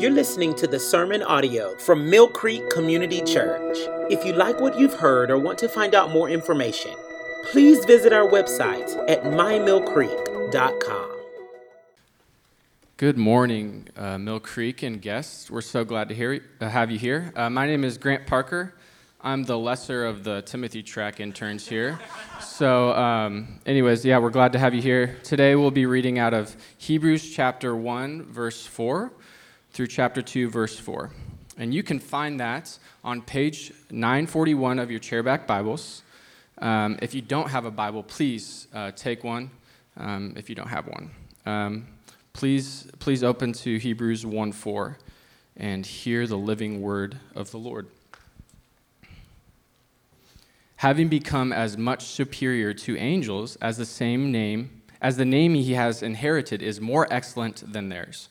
You're listening to the sermon audio from Mill Creek Community Church. If you like what you've heard or want to find out more information, please visit our website at mymillcreek.com. Good morning, uh, Mill Creek and guests. We're so glad to hear, uh, have you here. Uh, my name is Grant Parker. I'm the lesser of the Timothy track interns here. So, um, anyways, yeah, we're glad to have you here. Today we'll be reading out of Hebrews chapter 1, verse 4 through chapter 2, verse 4. And you can find that on page 941 of your chairback Bibles. Um, if you don't have a Bible, please uh, take one um, if you don't have one. Um, please, please open to Hebrews 1 4 and hear the living word of the Lord having become as much superior to angels as the same name as the name he has inherited is more excellent than theirs.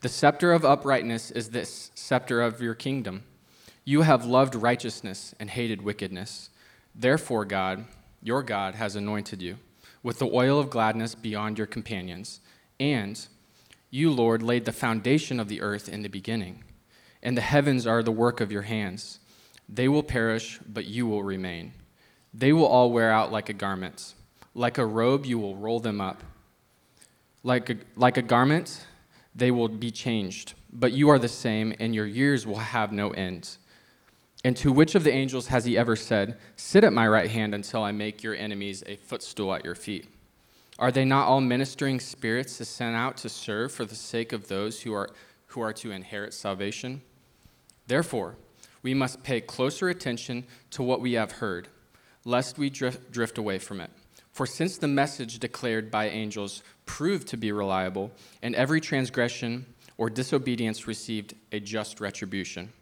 The scepter of uprightness is this scepter of your kingdom. You have loved righteousness and hated wickedness. Therefore, God, your God, has anointed you with the oil of gladness beyond your companions. And you, Lord, laid the foundation of the earth in the beginning, and the heavens are the work of your hands. They will perish, but you will remain. They will all wear out like a garment. Like a robe, you will roll them up. Like a, like a garment, they will be changed. But you are the same, and your years will have no end. And to which of the angels has he ever said, Sit at my right hand until I make your enemies a footstool at your feet? Are they not all ministering spirits sent out to serve for the sake of those who are, who are to inherit salvation? Therefore, we must pay closer attention to what we have heard, lest we drift, drift away from it. For since the message declared by angels proved to be reliable, and every transgression or disobedience received a just retribution,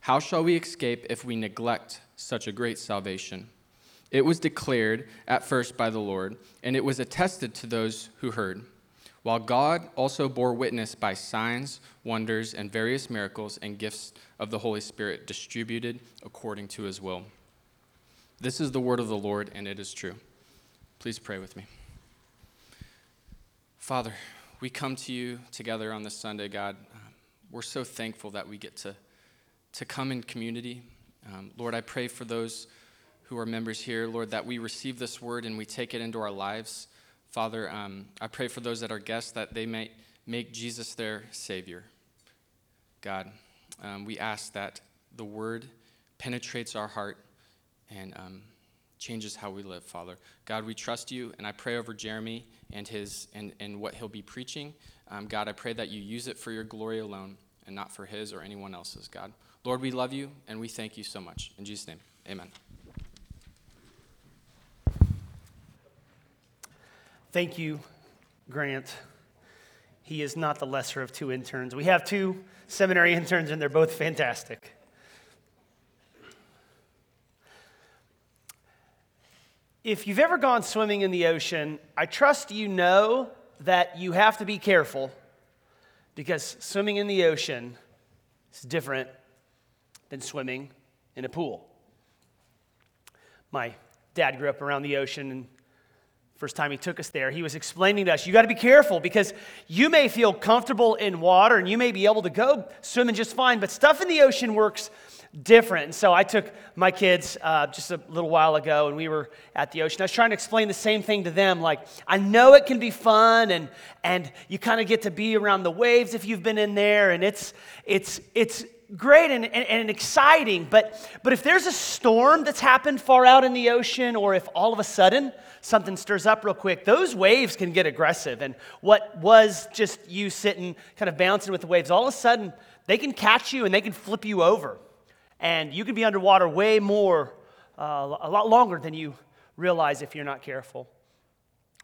how shall we escape if we neglect such a great salvation? It was declared at first by the Lord, and it was attested to those who heard while God also bore witness by signs, wonders, and various miracles and gifts of the Holy Spirit distributed according to his will. This is the word of the Lord, and it is true. Please pray with me. Father, we come to you together on this Sunday, God. Um, we're so thankful that we get to, to come in community. Um, Lord, I pray for those who are members here, Lord, that we receive this word and we take it into our lives. Father, um, I pray for those that are guests that they may make Jesus their Savior. God, um, we ask that the word penetrates our heart and um, changes how we live, Father. God, we trust you, and I pray over Jeremy and his and, and what he'll be preaching. Um, God, I pray that you use it for your glory alone and not for his or anyone else's, God. Lord, we love you and we thank you so much. In Jesus' name, amen. Thank you, Grant. He is not the lesser of two interns. We have two seminary interns, and they're both fantastic. If you've ever gone swimming in the ocean, I trust you know that you have to be careful because swimming in the ocean is different than swimming in a pool. My dad grew up around the ocean and first time he took us there, he was explaining to us, you got to be careful because you may feel comfortable in water and you may be able to go swimming just fine, but stuff in the ocean works different. And so I took my kids uh, just a little while ago and we were at the ocean. I was trying to explain the same thing to them. Like, I know it can be fun and, and you kind of get to be around the waves if you've been in there and it's, it's, it's, great and, and, and, exciting, but, but if there's a storm that's happened far out in the ocean, or if all of a sudden something stirs up real quick, those waves can get aggressive. And what was just you sitting, kind of bouncing with the waves, all of a sudden they can catch you and they can flip you over. And you can be underwater way more, uh, a lot longer than you realize if you're not careful.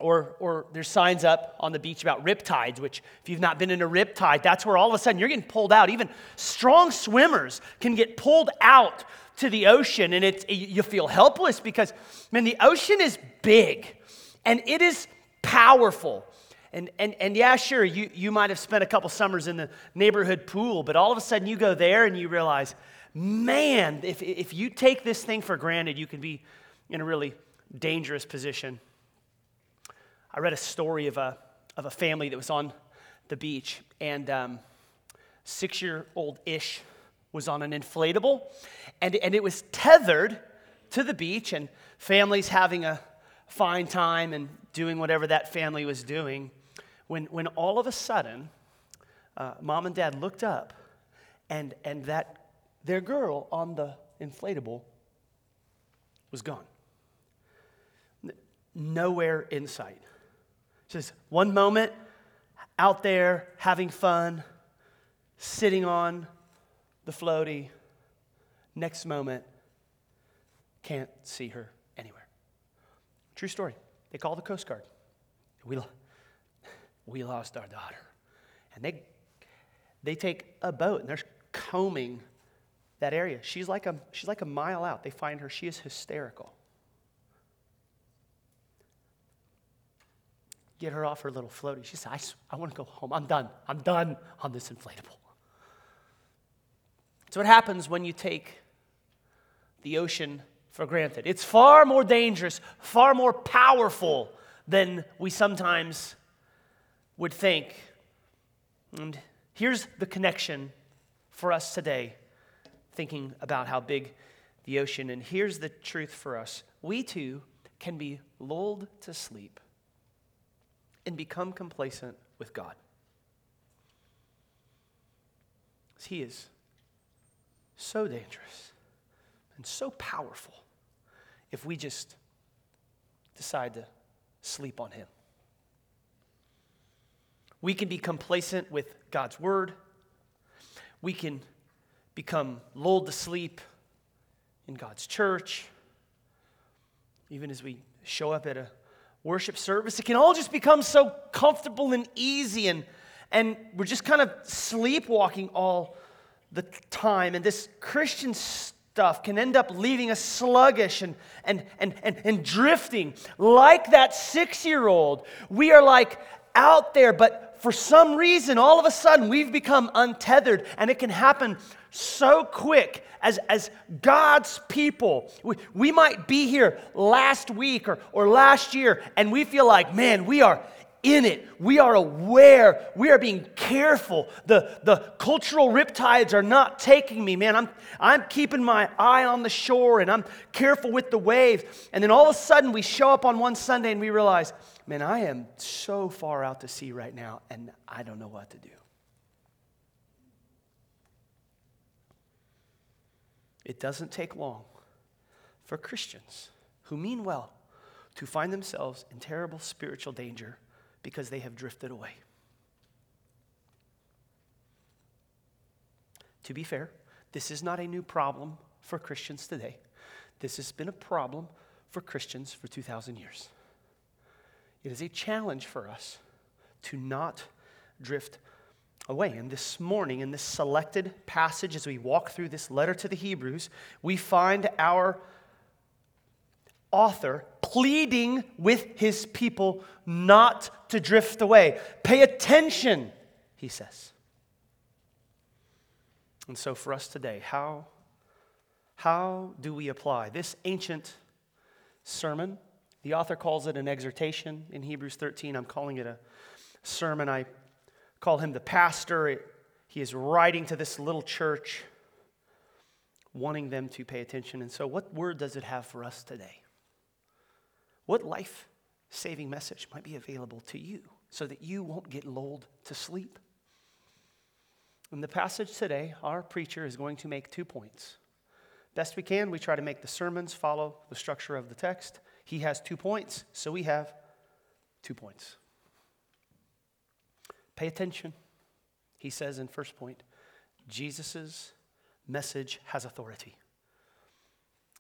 Or, or there's signs up on the beach about riptides, which, if you've not been in a riptide, that's where all of a sudden you're getting pulled out. Even strong swimmers can get pulled out to the ocean, and it's, you feel helpless because, man, the ocean is big and it is powerful. And, and, and yeah, sure, you, you might have spent a couple summers in the neighborhood pool, but all of a sudden you go there and you realize, man, if, if you take this thing for granted, you can be in a really dangerous position. I read a story of a, of a family that was on the beach, and um, six year old Ish was on an inflatable, and, and it was tethered to the beach, and families having a fine time and doing whatever that family was doing. When, when all of a sudden, uh, mom and dad looked up, and, and that their girl on the inflatable was gone. Nowhere in sight. Just one moment out there having fun, sitting on the floaty. Next moment, can't see her anywhere. True story. They call the Coast Guard. We, we lost our daughter. And they, they take a boat and they're combing that area. She's like, a, she's like a mile out. They find her. She is hysterical. get her off her little floaty. She said, I, I want to go home. I'm done. I'm done on this inflatable. So, what happens when you take the ocean for granted? It's far more dangerous, far more powerful than we sometimes would think. And here's the connection for us today, thinking about how big the ocean. And here's the truth for us we too can be lulled to sleep and become complacent with God. He is so dangerous and so powerful if we just decide to sleep on Him. We can be complacent with God's Word. We can become lulled to sleep in God's church. Even as we show up at a worship service. It can all just become so comfortable and easy, and, and we're just kind of sleepwalking all the time. And this Christian stuff can end up leaving us sluggish and, and, and, and, and drifting. Like that six year old, we are like out there, but for some reason, all of a sudden, we've become untethered, and it can happen so quick as, as God's people. We, we might be here last week or, or last year, and we feel like, man, we are in it. We are aware. We are being careful. The, the cultural riptides are not taking me, man. I'm, I'm keeping my eye on the shore and I'm careful with the waves. And then all of a sudden, we show up on one Sunday and we realize, man, I am so far out to sea right now and I don't know what to do. It doesn't take long for Christians who mean well to find themselves in terrible spiritual danger because they have drifted away. To be fair, this is not a new problem for Christians today. This has been a problem for Christians for 2,000 years. It is a challenge for us to not drift away. And this morning, in this selected passage, as we walk through this letter to the Hebrews, we find our author pleading with his people not to drift away. Pay attention, he says. And so, for us today, how, how do we apply this ancient sermon? The author calls it an exhortation in Hebrews 13. I'm calling it a sermon. I call him the pastor. He is writing to this little church, wanting them to pay attention. And so, what word does it have for us today? What life saving message might be available to you so that you won't get lulled to sleep? In the passage today, our preacher is going to make two points. Best we can, we try to make the sermons follow the structure of the text. He has two points, so we have two points. Pay attention. He says in first point, Jesus' message has authority.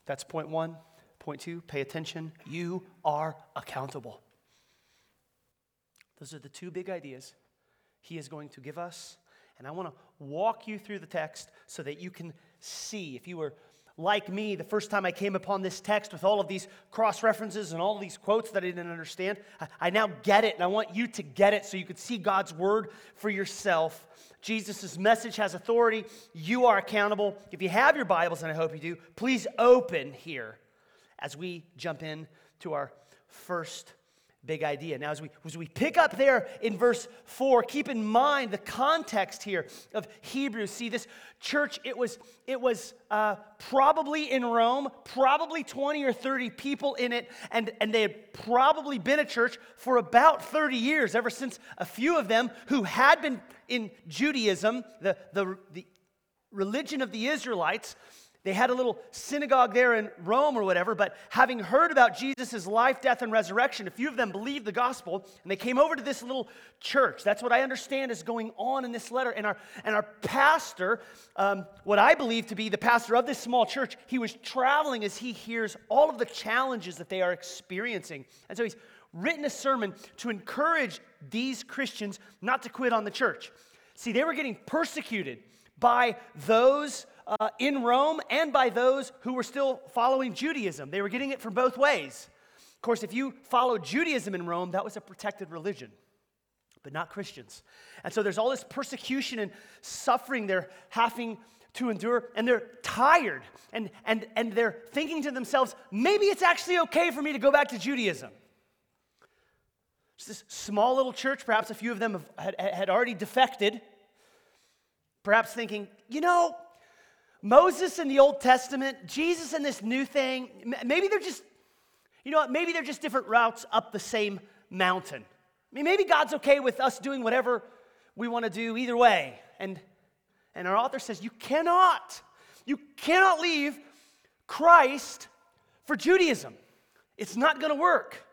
That's point one. Point two, pay attention. You are accountable. Those are the two big ideas he is going to give us. And I want to walk you through the text so that you can see. If you were like me, the first time I came upon this text with all of these cross references and all these quotes that I didn't understand, I, now get it, and I want you to get it so you could see God's word for yourself. Jesus' message has authority. You are accountable. If you have your Bibles, and I hope you do, please open here as we jump in to our first big idea. Now, as we, as we pick up there in verse 4, keep in mind the context here of Hebrews. See, this church, it was, it was uh, probably in Rome, probably 20 or 30 people in it, and, and they had probably been a church for about 30 years, ever since a few of them who had been in Judaism, the, the, the religion of the Israelites, they had a little synagogue there in Rome or whatever, but having heard about Jesus' life, death, and resurrection, a few of them believed the gospel and they came over to this little church. That's what I understand is going on in this letter. And our, and our pastor, um, what I believe to be the pastor of this small church, he was traveling as he hears all of the challenges that they are experiencing. And so he's written a sermon to encourage these Christians not to quit on the church. See, they were getting persecuted by those uh, in Rome and by those who were still following Judaism. They were getting it from both ways. Of course, if you followed Judaism in Rome, that was a protected religion, but not Christians. And so there's all this persecution and suffering they're having to endure, and they're tired, and, and, and they're thinking to themselves, maybe it's actually okay for me to go back to Judaism. It's this small little church, perhaps a few of them have, had, had already defected, perhaps thinking, you know, Moses in the Old Testament, Jesus in this new thing, maybe they're just, you know what, maybe they're just different routes up the same mountain. I mean, maybe God's okay with us doing whatever we want to do either way. And, and our author says, you cannot, you cannot leave Christ for Judaism. It's not going to work.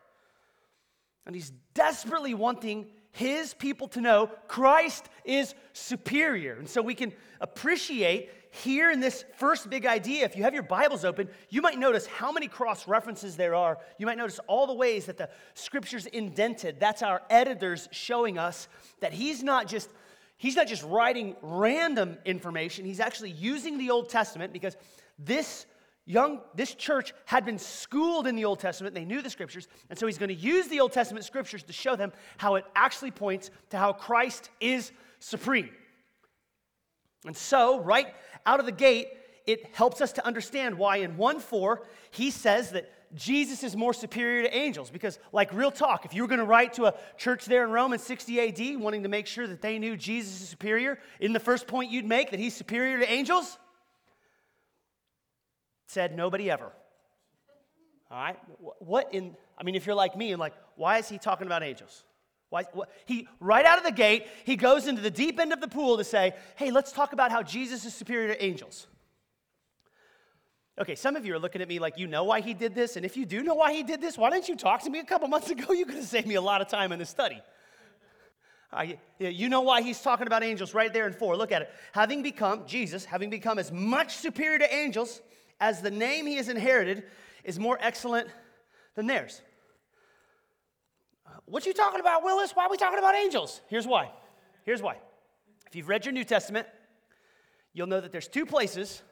And he's desperately wanting his people to know Christ is superior. And so we can appreciate here in this first big idea, if you have your Bibles open, you might notice how many cross references there are. You might notice all the ways that the scripture's indented. That's our editors showing us that he's not just he's not just writing random information, he's actually using the Old Testament because this young this church had been schooled in the old testament they knew the scriptures and so he's going to use the old testament scriptures to show them how it actually points to how christ is supreme and so right out of the gate, it helps us to understand why in 1 4, he says that Jesus is more superior to angels. Because, like, real talk, if you were going to write to a church there in Rome in 60 AD, wanting to make sure that they knew Jesus is superior, in the first point you'd make that he's superior to angels, said nobody ever. All right? What in, I mean, if you're like me and like, why is he talking about angels? Why, what, he, right out of the gate, he goes into the deep end of the pool to say, hey, let's talk about how Jesus is superior to angels. Okay, some of you are looking at me like you know why he did this, and if you do know why he did this, why didn't you talk to me a couple months ago? You could have saved me a lot of time in this study. Uh, you know why he's talking about angels right there in four. Look at it. Having become, Jesus, having become as much superior to angels as the name he has inherited is more excellent than theirs. What you talking about, Willis? Why are we talking about angels? Here's why. Here's why. If you've read your New Testament, you'll know that there's two places,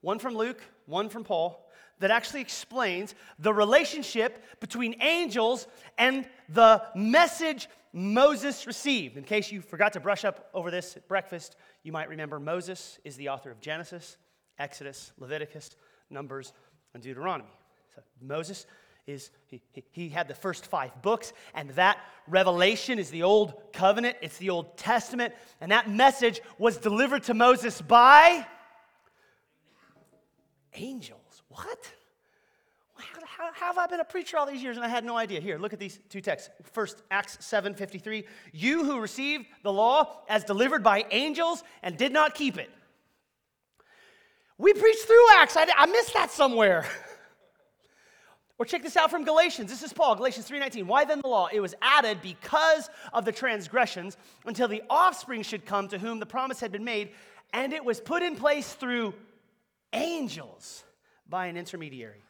one from Luke, one from Paul, that actually explains the relationship between angels and the message Moses received. In case you forgot to brush up over this at breakfast, you might remember Moses is the author of Genesis, Exodus, Leviticus, Numbers, and Deuteronomy. So Moses is he, he had the first five books, and that revelation is the Old Covenant, it's the Old Testament, and that message was delivered to Moses by angels. What? How, how, have I been a preacher all these years and I had no idea? Here, look at these two texts. First, Acts 7 53. You who received the law as delivered by angels and did not keep it. We preached through Acts. I, I missed that somewhere. Or check this out from Galatians. This is Paul, Galatians 3:19. Why then the law? It was added because of the transgressions until the offspring should come to whom the promise had been made, and it was put in place through angels by an intermediary.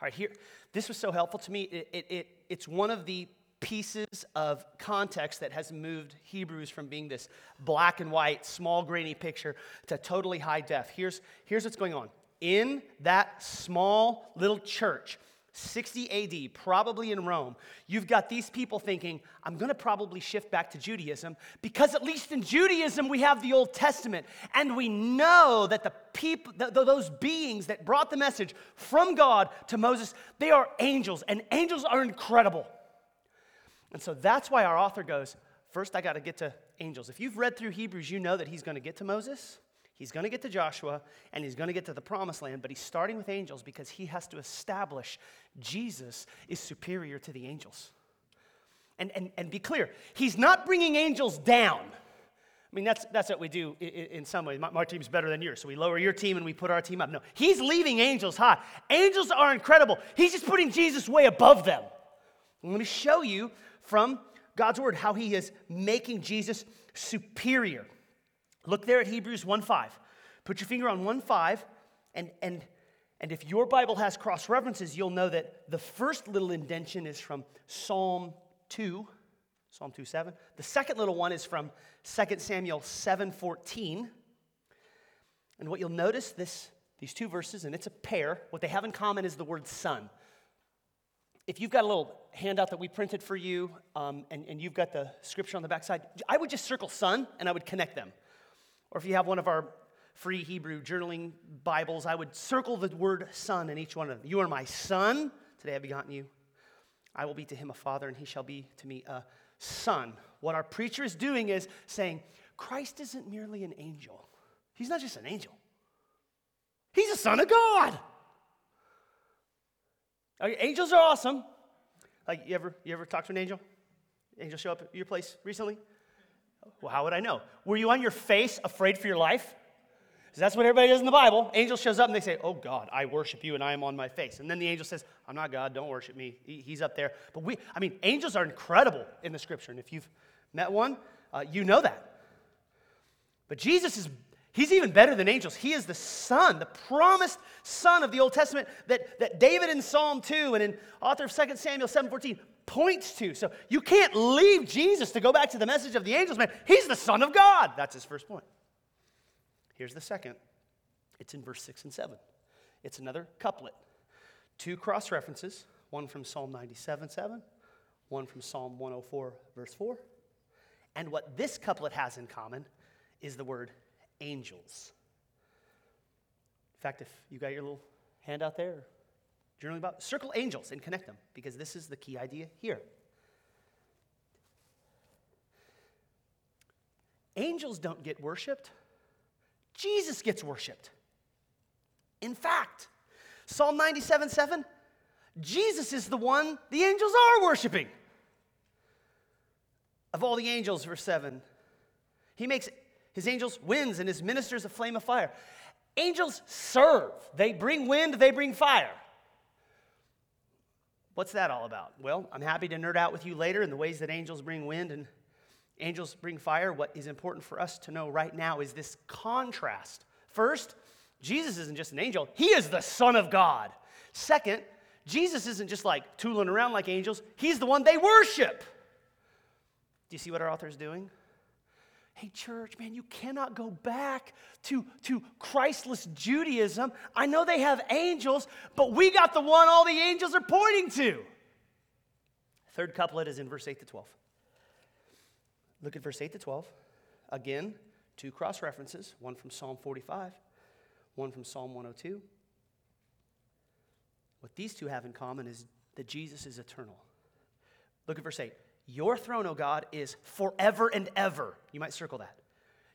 All right, here, this was so helpful to me. It, it, it, it's one of the pieces of context that has moved Hebrews from being this black and white, small, grainy picture to totally high def. Here's, here's what's going on. In that small little church, 60 AD, probably in Rome, you've got these people thinking, I'm going to probably shift back to Judaism because at least in Judaism we have the Old Testament. And we know that the people, th- those beings that brought the message from God to Moses, they are angels, and angels are incredible. And so that's why our author goes, First, I got to get to angels. If you've read through Hebrews, you know that he's going to get to Moses. He's going to get to Joshua and he's going to get to the promised land, but he's starting with angels because he has to establish Jesus is superior to the angels. And, and, and be clear, he's not bringing angels down. I mean, that's, that's what we do in, in some ways. My, my, team's better than yours, so we lower your team and we put our team up. No, he's leaving angels high. Angels are incredible. He's just putting Jesus way above them. Let me show you from God's word how he is making Jesus superior. Look there at Hebrews 1 5. Put your finger on 1 5, and, and, and if your Bible has cross references, you'll know that the first little indentation is from Psalm 2, Psalm 2 7. The second little one is from 2 Samuel 7 14. And what you'll notice, this, these two verses, and it's a pair, what they have in common is the word son. If you've got a little handout that we printed for you, um, and, and you've got the scripture on the backside, I would just circle son and I would connect them. Or if you have one of our free Hebrew journaling Bibles, I would circle the word son in each one of them. You are my son. Today I've begotten you. I will be to him a father, and he shall be to me a son. What our preacher is doing is saying, Christ isn't merely an angel. He's not just an angel. He's a son of God. Angels are awesome. Like you ever you ever talk to an angel? Angel show up at your place recently? Well, how would I know? Were you on your face afraid for your life? Because that's what everybody does in the Bible. Angel shows up and they say, Oh God, I worship you and I am on my face. And then the angel says, I'm not God, don't worship me. He's up there. But we, I mean, angels are incredible in the scripture. And if you've met one, uh, you know that. But Jesus is, he's even better than angels. He is the son, the promised son of the Old Testament that, that David in Psalm 2 and in author of 2 Samuel 7.14 points to. So you can't leave Jesus to go back to the message of the angels, man. He's the Son of God. That's his first point. Here's the second it's in verse 6 and 7. It's another couplet. Two cross references, one from Psalm 97 7, one from Psalm 104, verse 4. And what this couplet has in common is the word angels. In fact, if you got your little hand out there, journaling about, circle angels and connect them because this is the key idea here. Angels don't get worshiped, Jesus gets worshiped. In fact, Psalm 97 7, Jesus is the one the angels are worshiping. Of all the angels, verse 7, he makes his angels winds and his ministers a flame of fire. Angels serve, they bring wind, they bring fire. What's that all about? Well, I'm happy to nerd out with you later in the ways that angels bring wind and angels bring fire. What is important for us to know right now is this contrast. First, Jesus isn't just an angel, he is the Son of God. Second, Jesus isn't just like tooling around like angels, he's the one they worship. Do you see what our author is doing? Hey, church, man, you cannot go back to, to Christless Judaism. I know they have angels, but we got the one all the angels are pointing to. Third couplet is in verse 8 to 12. Look at verse 8 to 12. Again, two cross references one from Psalm 45, one from Psalm 102. What these two have in common is that Jesus is eternal. Look at verse 8. Your throne, O God, is forever and ever. You might circle that.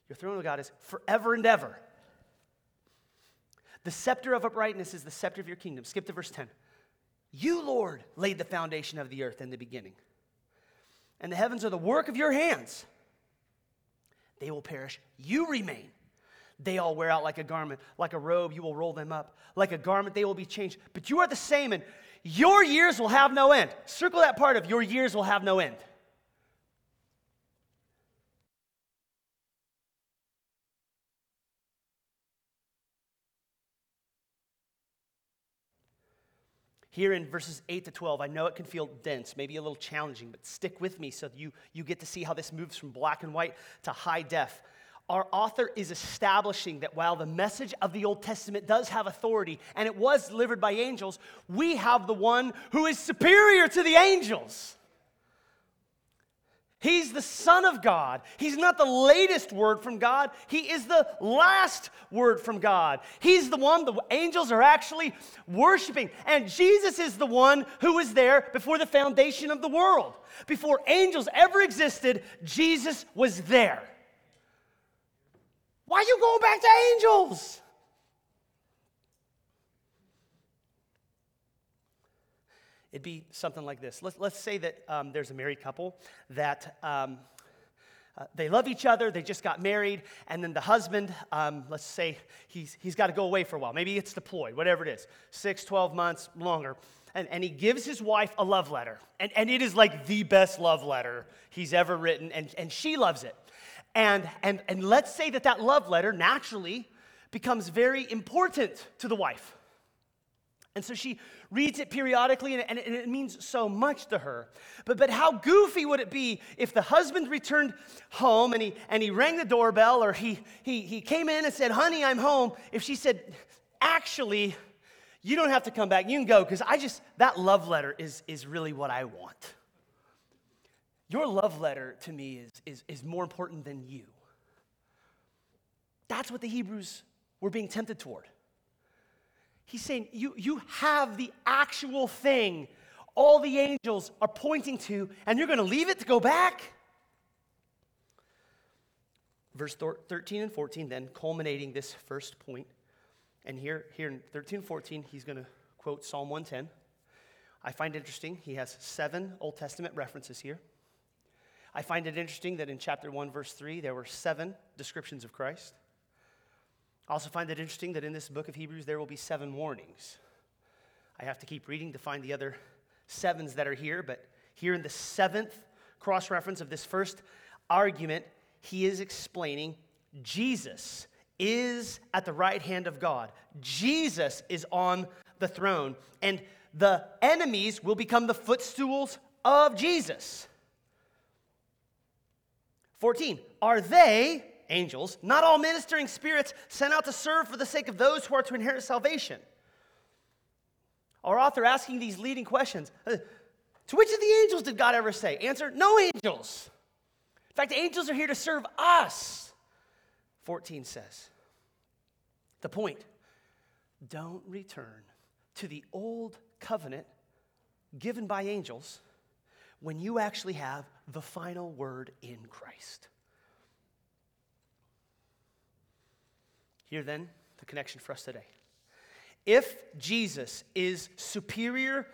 Your throne, O God, is forever and ever. The scepter of uprightness is the scepter of your kingdom. Skip to verse 10. You, Lord, laid the foundation of the earth in the beginning, and the heavens are the work of your hands. They will perish. You remain. They all wear out like a garment. Like a robe, you will roll them up. Like a garment, they will be changed. But you are the same, and your years will have no end. Circle that part of your years will have no end. Here in verses 8 to 12, I know it can feel dense, maybe a little challenging, but stick with me so you, you get to see how this moves from black and white to high def. Our author is establishing that while the message of the Old Testament does have authority and it was delivered by angels, we have the one who is superior to the angels. He's the Son of God. He's not the latest word from God. He is the last word from God. He's the one the angels are actually worshiping. And Jesus is the one who was there before the foundation of the world. Before angels ever existed, Jesus was there. Why are you going back to angels? It'd be something like this. Let's, let's say that um, there's a married couple that um, uh, they love each other, they just got married, and then the husband, um, let's say he's, he's got to go away for a while. Maybe it's deployed, whatever it is, six, 12 months, longer. And, and he gives his wife a love letter. And, and it is like the best love letter he's ever written, and, and she loves it. And, and, and let's say that that love letter naturally becomes very important to the wife. And so she reads it periodically, and it, and it, means so much to her. But, but how goofy would it be if the husband returned home and he, and he rang the doorbell or he, he, he came in and said, Honey, I'm home? If she said, Actually, you don't have to come back, you can go, because I just, that love letter is, is really what I want. Your love letter to me is, is, is more important than you. That's what the Hebrews were being tempted toward. He's saying, you, you have the actual thing all the angels are pointing to, and you're going to leave it to go back? Verse 13 and 14, then culminating this first point. And here, here in 13 and 14, he's going to quote Psalm 110. I find interesting, he has seven Old Testament references here. I find it interesting that in chapter 1, verse 3, there were seven descriptions of Christ. I also find it interesting that in this book of Hebrews, there will be seven warnings. I have to keep reading to find the other sevens that are here, but here in the seventh cross reference of this first argument, he is explaining Jesus is at the right hand of God. Jesus is on the throne, and the enemies will become the footstools of Jesus. 14. Are they, angels, not all ministering spirits sent out to serve for the sake of those who are to inherit salvation. Our author asking these leading questions. Uh, to which of the angels did God ever say? Answer no angels. In fact, angels are here to serve us. 14 says. The point don't return to the old covenant given by angels when you actually have the final word in Christ. Here then, the connection for us today. If Jesus is superior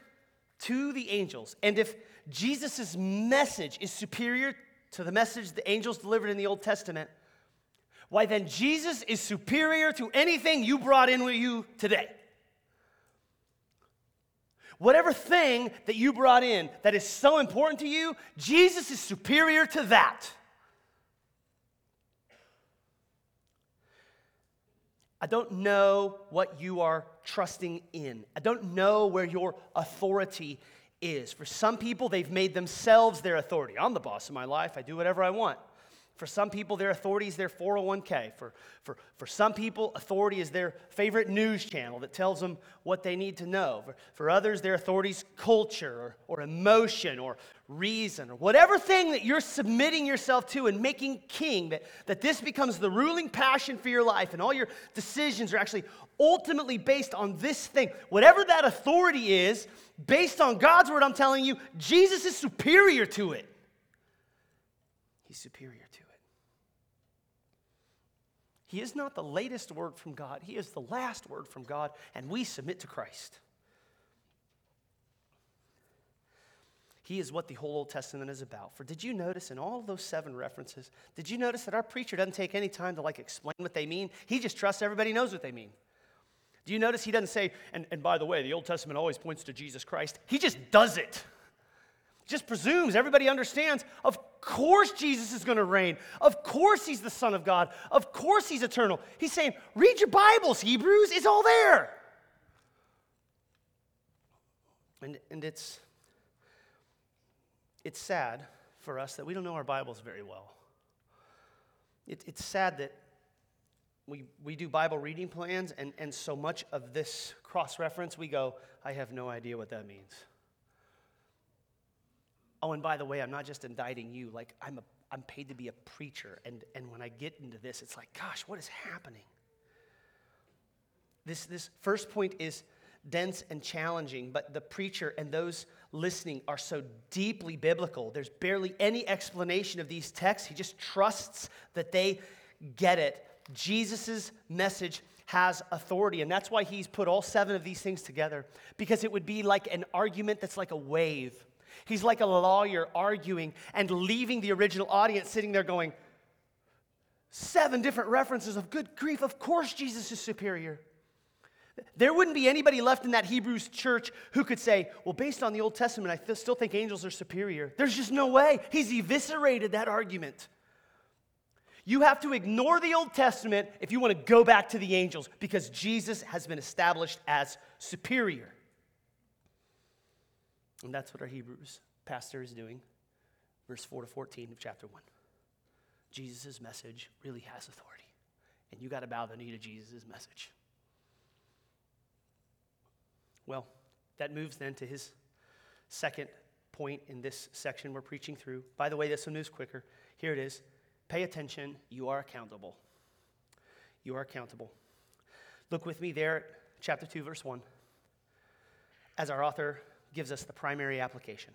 to the angels, and if Jesus' message is superior to the message the angels delivered in the Old Testament, why then Jesus is superior to anything you brought in with you today. Whatever thing that you brought in that is so important to you, Jesus is superior to that. I don't know what you are trusting in. I don't know where your authority is. For some people, they've made themselves their authority. I'm the boss of my life, I do whatever I want. For some people, their authority is their 401k. For, for, for some people, authority is their favorite news channel that tells them what they need to know. For, for others, their authority is culture or, or emotion or reason or whatever thing that you're submitting yourself to and making king, that, that this becomes the ruling passion for your life and all your decisions are actually ultimately based on this thing. Whatever that authority is, based on God's word, I'm telling you, Jesus is superior to it. He's superior. He is not the latest word from God, He is the last word from God, and we submit to Christ. He is what the whole Old Testament is about. For did you notice in all those seven references, did you notice that our preacher doesn't take any time to like explain what they mean? He just trusts everybody knows what they mean. Do you notice he doesn't say, and, and by the way, the Old Testament always points to Jesus Christ? He just does it just presumes everybody understands. Of course, Jesus is going to reign. Of course, he's the Son of God. Of course, he's eternal. He's saying, read your Bibles, Hebrews, it's all there. And, and it's, it's sad for us that we don't know our Bibles very well. It, it's sad that we, we do Bible reading plans, and, and so much of this cross reference, we go, I have no idea what that means. Oh, and by the way, I'm not just indicting you. Like, I'm, a, I'm paid to be a preacher. And, and when I get into this, it's like, gosh, what is happening? This, this first point is dense and challenging, but the preacher and those listening are so deeply biblical. There's barely any explanation of these texts. He just trusts that they get it. Jesus' message has authority, and that's why he's put all seven of these things together, because it would be like an argument that's like a wave. He's like a lawyer arguing and leaving the original audience sitting there going, Seven different references of good grief. Of course, Jesus is superior. There wouldn't be anybody left in that Hebrews church who could say, Well, based on the Old Testament, I th- still think angels are superior. There's just no way. He's eviscerated that argument. You have to ignore the Old Testament if you want to go back to the angels because Jesus has been established as superior. And that's what our Hebrews pastor is doing. Verse 4 to 14 of chapter 1. Jesus' message really has authority. And you got to bow the knee to Jesus' message. Well, that moves then to his second point in this section we're preaching through. By the way, this one moves quicker. Here it is. Pay attention. You are accountable. You are accountable. Look with me there at chapter 2, verse 1, as our author gives us the primary application.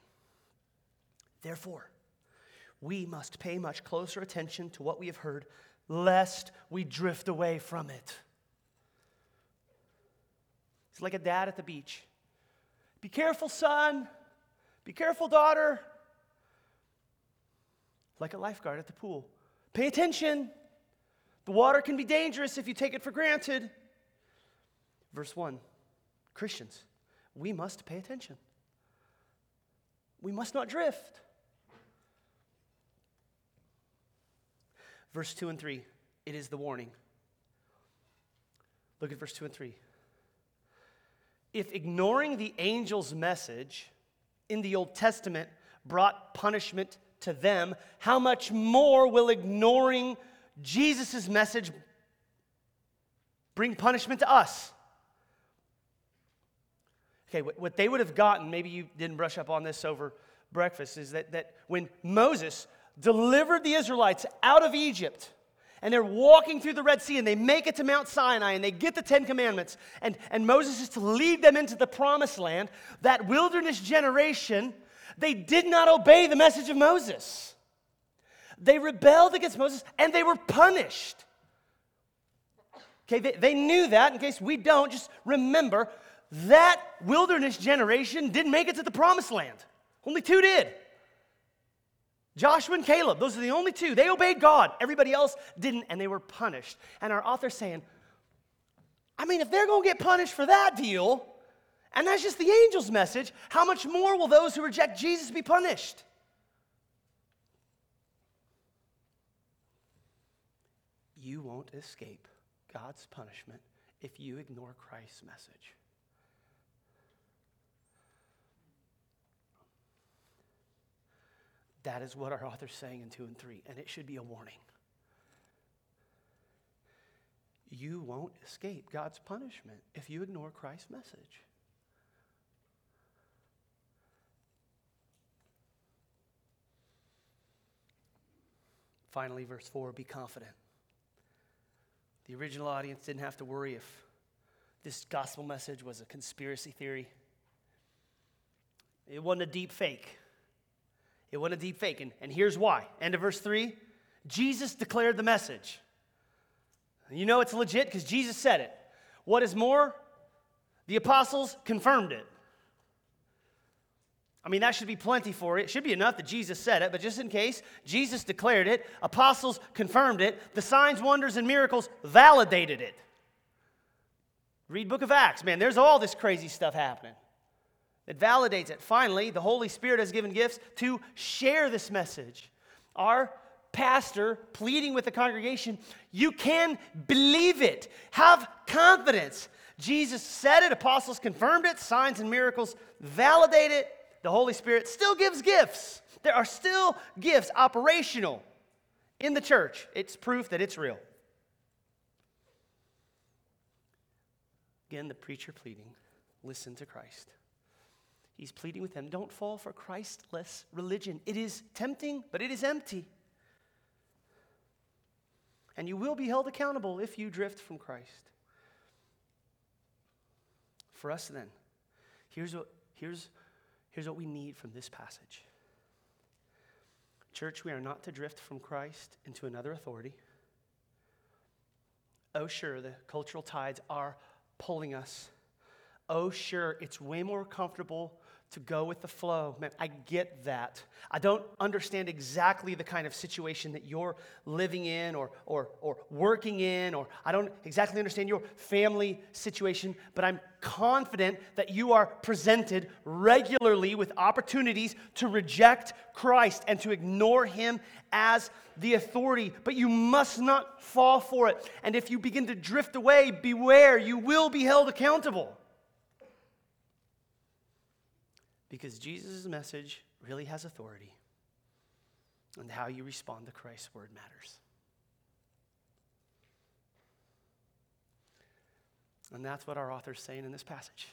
Therefore, we must pay much closer attention to what we have heard, lest we drift away from it. It's like a dad at the beach. Be careful, son. Be careful, daughter. Like a lifeguard at the pool. Pay attention. The water can be dangerous if you take it for granted. Verse 1 Christians, we must pay attention. We must not drift. Verse 2 and 3, it is the warning. Look at verse 2 and 3 if ignoring the angel's message in the Old Testament brought punishment to them, how much more will ignoring Jesus' message bring punishment to us? Okay, what they would have gotten, maybe you didn't brush up on this over breakfast, is that, that when Moses delivered the Israelites out of Egypt, and they're walking through the Red Sea and they make it to Mount Sinai and they get the Ten Commandments. And, and Moses is to lead them into the promised land. That wilderness generation, they did not obey the message of Moses. They rebelled against Moses and they were punished. Okay, they, they knew that. In case we don't, just remember that wilderness generation didn't make it to the promised land. Only two did. Joshua and Caleb, those are the only two. They obeyed God. Everybody else didn't, and they were punished. And our author's saying, I mean, if they're going to get punished for that deal, and that's just the angel's message, how much more will those who reject Jesus be punished? You won't escape God's punishment if you ignore Christ's message. That is what our author's saying in 2 and 3, and it should be a warning. You won't escape God's punishment if you ignore Christ's message. Finally, verse 4 be confident. The original audience didn't have to worry if this gospel message was a conspiracy theory. It wasn't a deep fake. It wasn't a deep fake. And, and here's why. End of verse 3 Jesus declared the message. You know it's legit because Jesus said it. What is more, the apostles confirmed it. I mean, that should be plenty for it. It should be enough that Jesus said it, but just in case, Jesus declared it, apostles confirmed it, the signs, wonders, and miracles validated it. Read book of Acts, man, there's all this crazy stuff happening. It validates it. Finally, the Holy Spirit has given gifts to share this message. Our pastor pleading with the congregation, you can believe it. Have confidence. Jesus said it, apostles confirmed it, signs and miracles validate it. The Holy Spirit still gives gifts. There are still gifts operational in the church. It's proof that it's real. Again, the preacher pleading listen to Christ. He's pleading with them don't fall for Christless religion. It is tempting, but it is empty. And you will be held accountable if you drift from Christ. For us, then, here's what, here's, here's what we need from this passage. Church, we are not to drift from Christ into another authority. Oh, sure, the cultural tides are pulling us. Oh, sure, it's way more comfortable to go with the flow. Man, I get that. I don't understand exactly the kind of situation that you're living in or, or, or working in, or I don't exactly understand your family situation, but I'm confident that you are presented regularly with opportunities to reject Christ and to ignore Him as the authority. But you must not fall for it. And if you begin to drift away, beware, you will be held accountable. Because Jesus' message really has authority, and how you respond to Christ's word matters. And that's what our author's saying in this passage.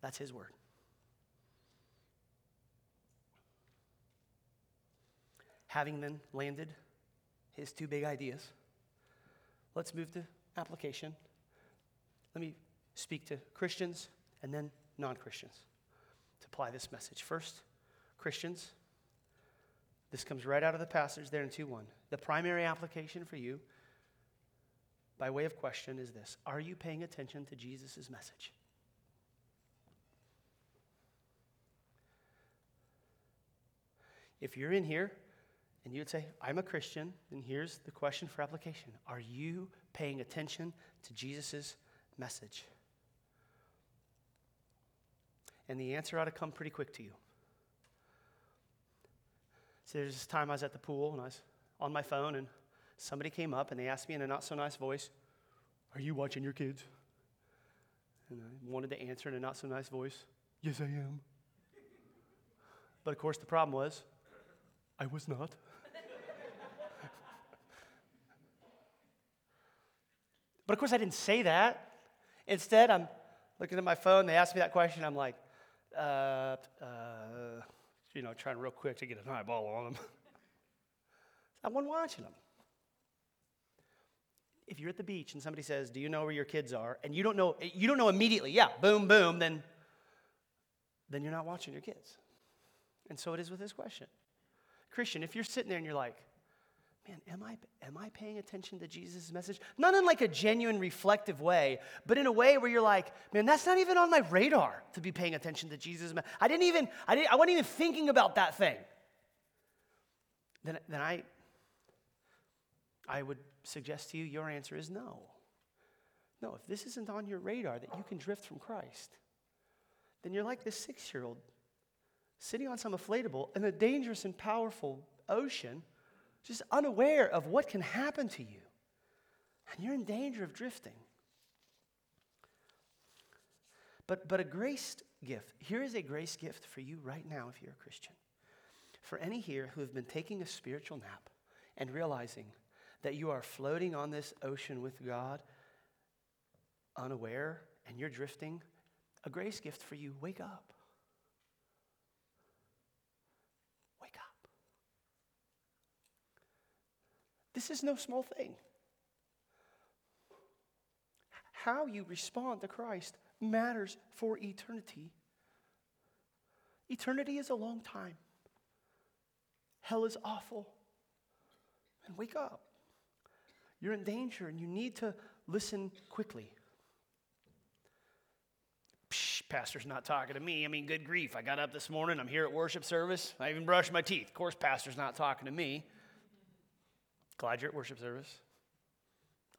That's his word. Having then landed his two big ideas, let's move to application. Let me speak to Christians and then non Christians apply this message. First, Christians, this comes right out of the passage there in 2 1. The primary application for you, by way of question, is this Are you paying attention to Jesus' message? If you're in here and you'd say, I'm a Christian, then here's the question for application Are you paying attention to Jesus' message? And the answer ought to come pretty quick to you. So there's this time I was at the pool and I was on my phone, and somebody came up and they asked me in a not so nice voice, Are you watching your kids? And I wanted to answer in a not so nice voice, Yes, I am. But of course, the problem was, I was not. but of course, I didn't say that. Instead, I'm looking at my phone, they asked me that question, I'm like, uh, uh, you know, trying real quick to get an eyeball on them. I wasn't watching them. If you're at the beach and somebody says, "Do you know where your kids are?" and you don't know, you don't know immediately, yeah, boom, boom, then, then you're not watching your kids. And so it is with this question, Christian. If you're sitting there and you're like, man, am I, am I paying attention to Jesus' message? Not in like a genuine reflective way, but in a way where you're like, man, that's not even on my radar to be paying attention to Jesus' message. I didn't even, I, didn't, I wasn't even thinking about that thing. Then, then I, I would suggest to you your answer is no. No, if this isn't on your radar that you can drift from Christ, then you're like this six year old sitting on some inflatable in a dangerous and powerful ocean just unaware of what can happen to you. And you're in danger of drifting. But, but a grace gift, here is a grace gift for you right now if you're a Christian. For any here who have been taking a spiritual nap and realizing that you are floating on this ocean with God, unaware, and you're drifting, a grace gift for you wake up. This is no small thing. How you respond to Christ matters for eternity. Eternity is a long time. Hell is awful. And wake up. You're in danger and you need to listen quickly. Psh, pastor's not talking to me. I mean, good grief. I got up this morning. I'm here at worship service. I even brushed my teeth. Of course, pastor's not talking to me. Glad you're at worship service.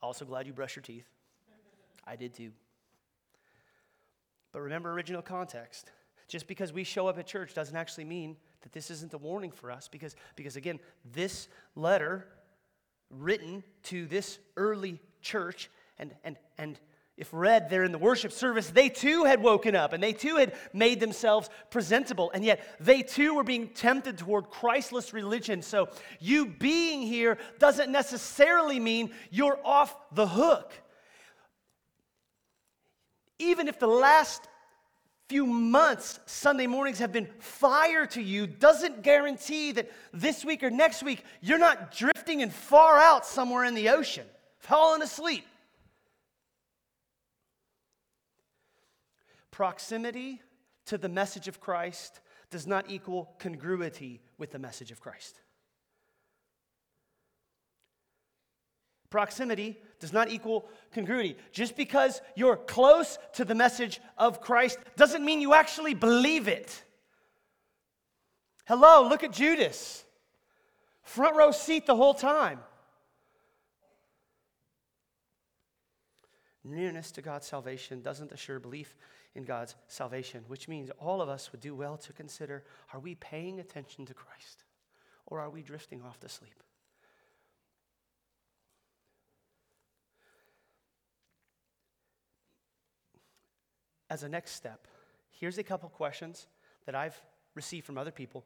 Also glad you brush your teeth. I did too. But remember original context. Just because we show up at church doesn't actually mean that this isn't a warning for us because, because again, this letter written to this early church and, and, and if read there in the worship service, they too had woken up and they too had made themselves presentable. And yet they too were being tempted toward Christless religion. So you being here doesn't necessarily mean you're off the hook. Even if the last few months, Sunday mornings have been fire to you, doesn't guarantee that this week or next week you're not drifting and far out somewhere in the ocean, falling asleep. Proximity to the message of Christ does not equal congruity with the message of Christ. Proximity does not equal congruity. Just because you're close to the message of Christ doesn't mean you actually believe it. Hello, look at Judas. Front row seat the whole time. Nearness to God's salvation doesn't assure belief in God's salvation, which means all of us would do well to consider are we paying attention to Christ or are we drifting off to sleep? As a next step, here's a couple questions that I've received from other people.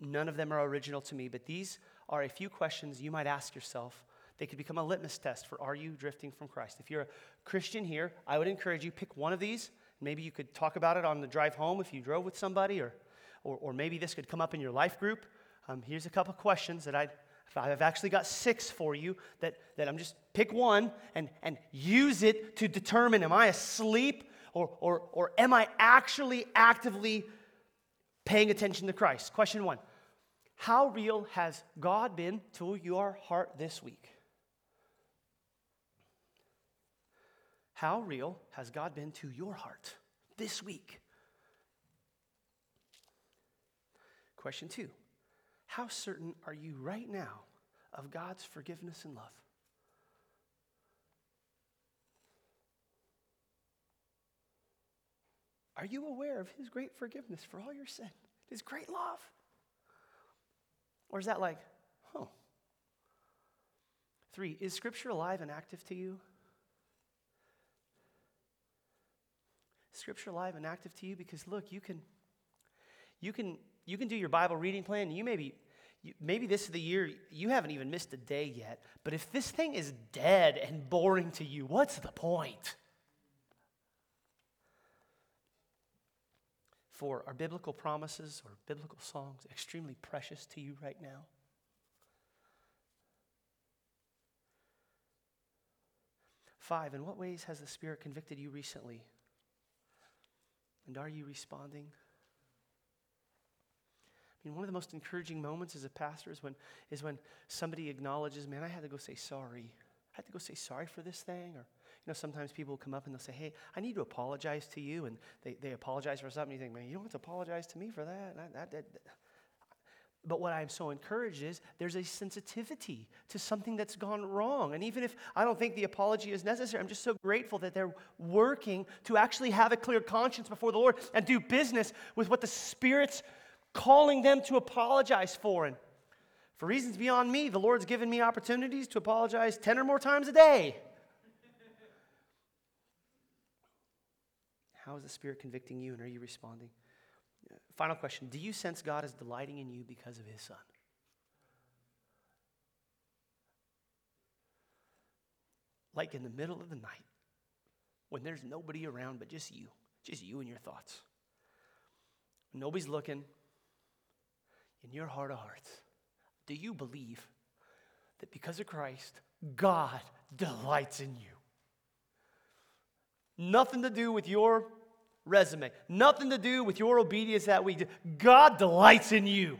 None of them are original to me, but these are a few questions you might ask yourself they could become a litmus test for are you drifting from Christ? If you're a Christian here, I would encourage you pick one of these. Maybe you could talk about it on the drive home if you drove with somebody, or, or, or maybe this could come up in your life group. Um, here's a couple questions that I'd, I've actually got six for you that, that I'm just pick one and, and use it to determine am I asleep or, or, or am I actually actively paying attention to Christ? Question one How real has God been to your heart this week? How real has God been to your heart this week? Question two How certain are you right now of God's forgiveness and love? Are you aware of His great forgiveness for all your sin, His great love? Or is that like, oh? Three, is Scripture alive and active to you? Scripture alive and active to you? Because look, you can, you can, you can do your Bible reading plan. You maybe, maybe this is the year you haven't even missed a day yet. But if this thing is dead and boring to you, what's the point? Four are biblical promises or biblical songs extremely precious to you right now? Five, in what ways has the Spirit convicted you recently and are you responding? I mean, one of the most encouraging moments as a pastor is when, is when somebody acknowledges, man, I had to go say sorry. I had to go say sorry for this thing. Or, you know, sometimes people come up and they'll say, hey, I need to apologize to you. And they, they apologize for something. You think, man, you don't have to apologize to me for that. that, that but what I'm so encouraged is there's a sensitivity to something that's gone wrong. And even if I don't think the apology is necessary, I'm just so grateful that they're working to actually have a clear conscience before the Lord and do business with what the Spirit's calling them to apologize for. And for reasons beyond me, the Lord's given me opportunities to apologize 10 or more times a day. How is the Spirit convicting you, and are you responding? Final question Do you sense God is delighting in you because of his son? Like in the middle of the night, when there's nobody around but just you, just you and your thoughts. Nobody's looking. In your heart of hearts, do you believe that because of Christ, God delights in you? Nothing to do with your resume. Nothing to do with your obedience that week. God delights in you.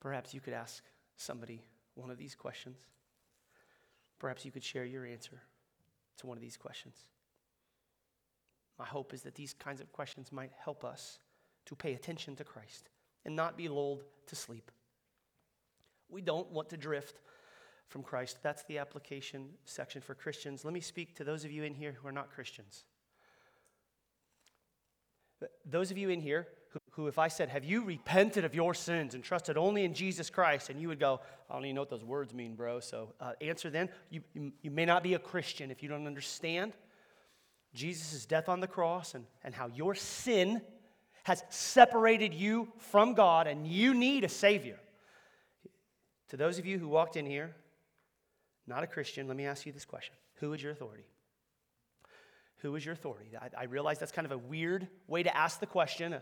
Perhaps you could ask somebody one of these questions. Perhaps you could share your answer to one of these questions. My hope is that these kinds of questions might help us to pay attention to Christ and not be lulled to sleep. We don't want to drift from Christ. That's the application section for Christians. Let me speak to those of you in here who are not Christians. Those of you in here who, who, if I said, Have you repented of your sins and trusted only in Jesus Christ? And you would go, I don't even know what those words mean, bro. So, uh, answer then. You, you, you may not be a Christian if you don't understand Jesus' death on the cross and, and how your sin has separated you from God and you need a Savior. To those of you who walked in here, not a Christian, let me ask you this question Who is your authority? Who is your authority? I, I realize that's kind of a weird way to ask the question.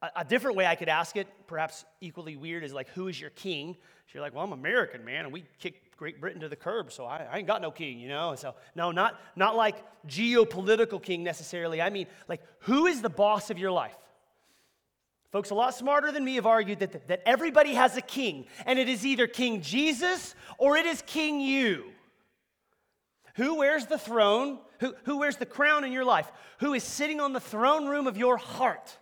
A, a, different way I could ask it, perhaps equally weird, is like, Who is your king? So you're like, Well, I'm American, man, and we kicked Great Britain to the curb, so I, I ain't got no king, you know? so, no, not, not like geopolitical king necessarily. I mean, like, who is the boss of your life? Folks a lot smarter than me have argued that, that everybody has a king, and it is either King Jesus or it is King you. Who wears the throne? Who, who wears the crown in your life? Who is sitting on the throne room of your heart?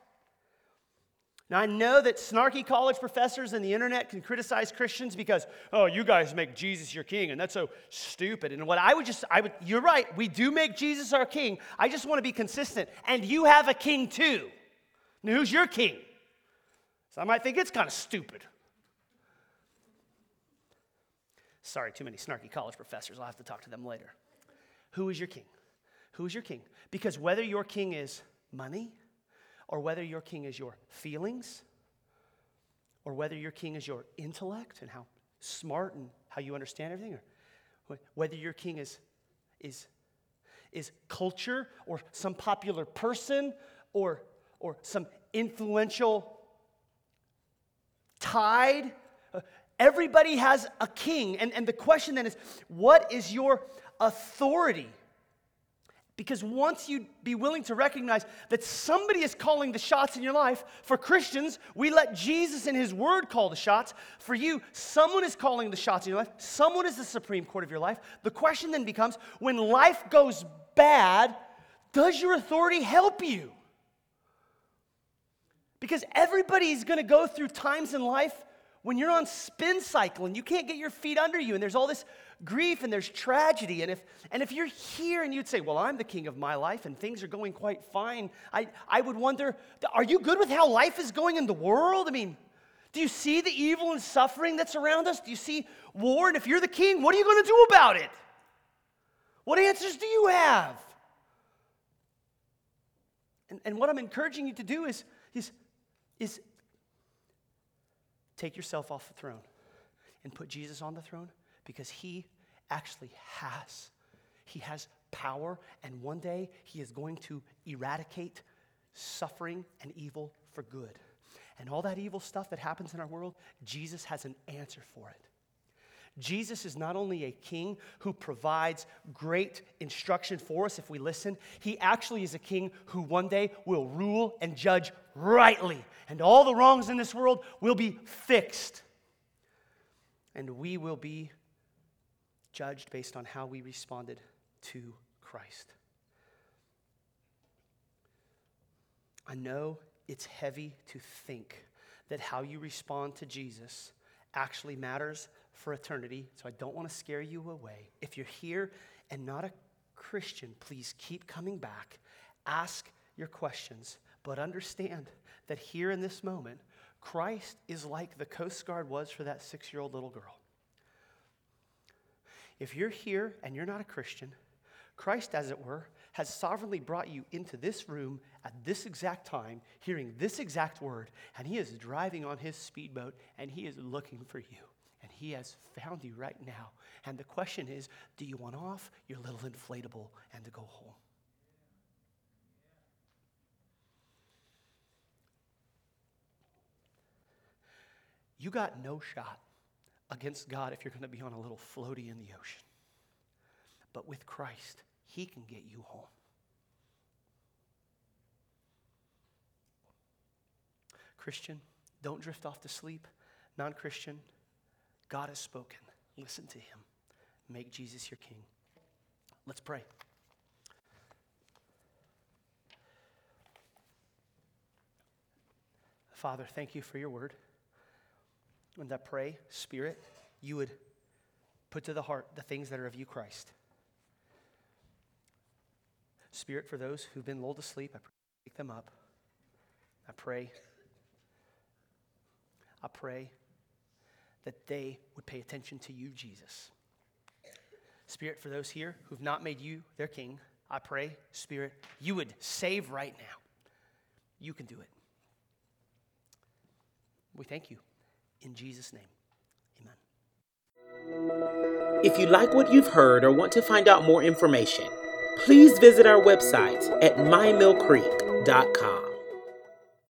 Now, I know that snarky college professors and the internet can criticize Christians because, oh, you guys make Jesus your king, and that's so stupid. And what I would just, I would, you're right, we do make Jesus our king. I just want to be consistent. And you have a king too. Now, who's your king? I might think it's kind of stupid. Sorry, too many snarky college professors. I'll have to talk to them later. Who is your king? Who is your king? Because whether your king is money, or whether your king is your feelings, or whether your king is your intellect and how smart and how you understand everything, or whether your king is, is, is culture or some popular person or, or some influential tide. Uh, everybody has a king. And, and the question then is what is your authority? Because once you be willing to recognize that somebody is calling the shots in your life, for Christians, we let Jesus and His Word call the shots. For you, someone is calling the shots in your life, someone is the supreme court of your life. The question then becomes when life goes bad, does your authority help you? Because everybody's going to go through times in life when you're on spin cycle and you can't get your feet under you and there's all this grief and there's tragedy. And if and if you're here and you'd say well i'm the king of my life and things are going quite fine i i would wonder are you good with how life is going in the world? I mean do you see the evil and suffering that's around us? Do you see war? And if you're the king what are you going to do about it? What answers do you have? And, and what i'm encouraging you to do is is is take yourself off the throne and put Jesus on the throne because he actually has. He has power, and one day he is going to eradicate suffering and evil for good. And all that evil stuff that happens in our world, Jesus has an answer for it. Jesus is not only a king who provides great instruction for us if we listen, he actually is a king who one day will rule and judge rightly. And all the wrongs in this world will be fixed. And we will be judged based on how we responded to Christ. I know it's heavy to think that how you respond to Jesus actually matters for eternity, so I don't want to scare you away. If you're here and not a Christian, please keep coming back. Ask your questions, but understand that here in this moment, Christ is like the Coast Guard was for that six year old little girl. If you're here and you're not a Christian, Christ, as it were, has sovereignly brought you into this room at this exact time, hearing this exact word, and He is driving on His speedboat and He is looking for you He has found you right now. And the question is do you want off your little inflatable and to go home? You got no shot against God if you're going to be on a little floaty in the ocean. But with Christ, He can get you home. Christian, don't drift off to sleep. Non Christian, God has spoken. Listen to him. Make Jesus your king. Let's pray. Father, thank you for your word. And I pray, Spirit, you would put to the heart the things that are of you, Christ. Spirit, for those who've been lulled to sleep, I pray, wake them up. I pray I pray that they would pay attention to you, Jesus. Spirit, for those here who've not made you their king, I pray, Spirit, you would save right now. You can do it. We thank you. In Jesus' name, amen. If you like what you've heard or want to find out more information, please visit our website at mymillcreek.com.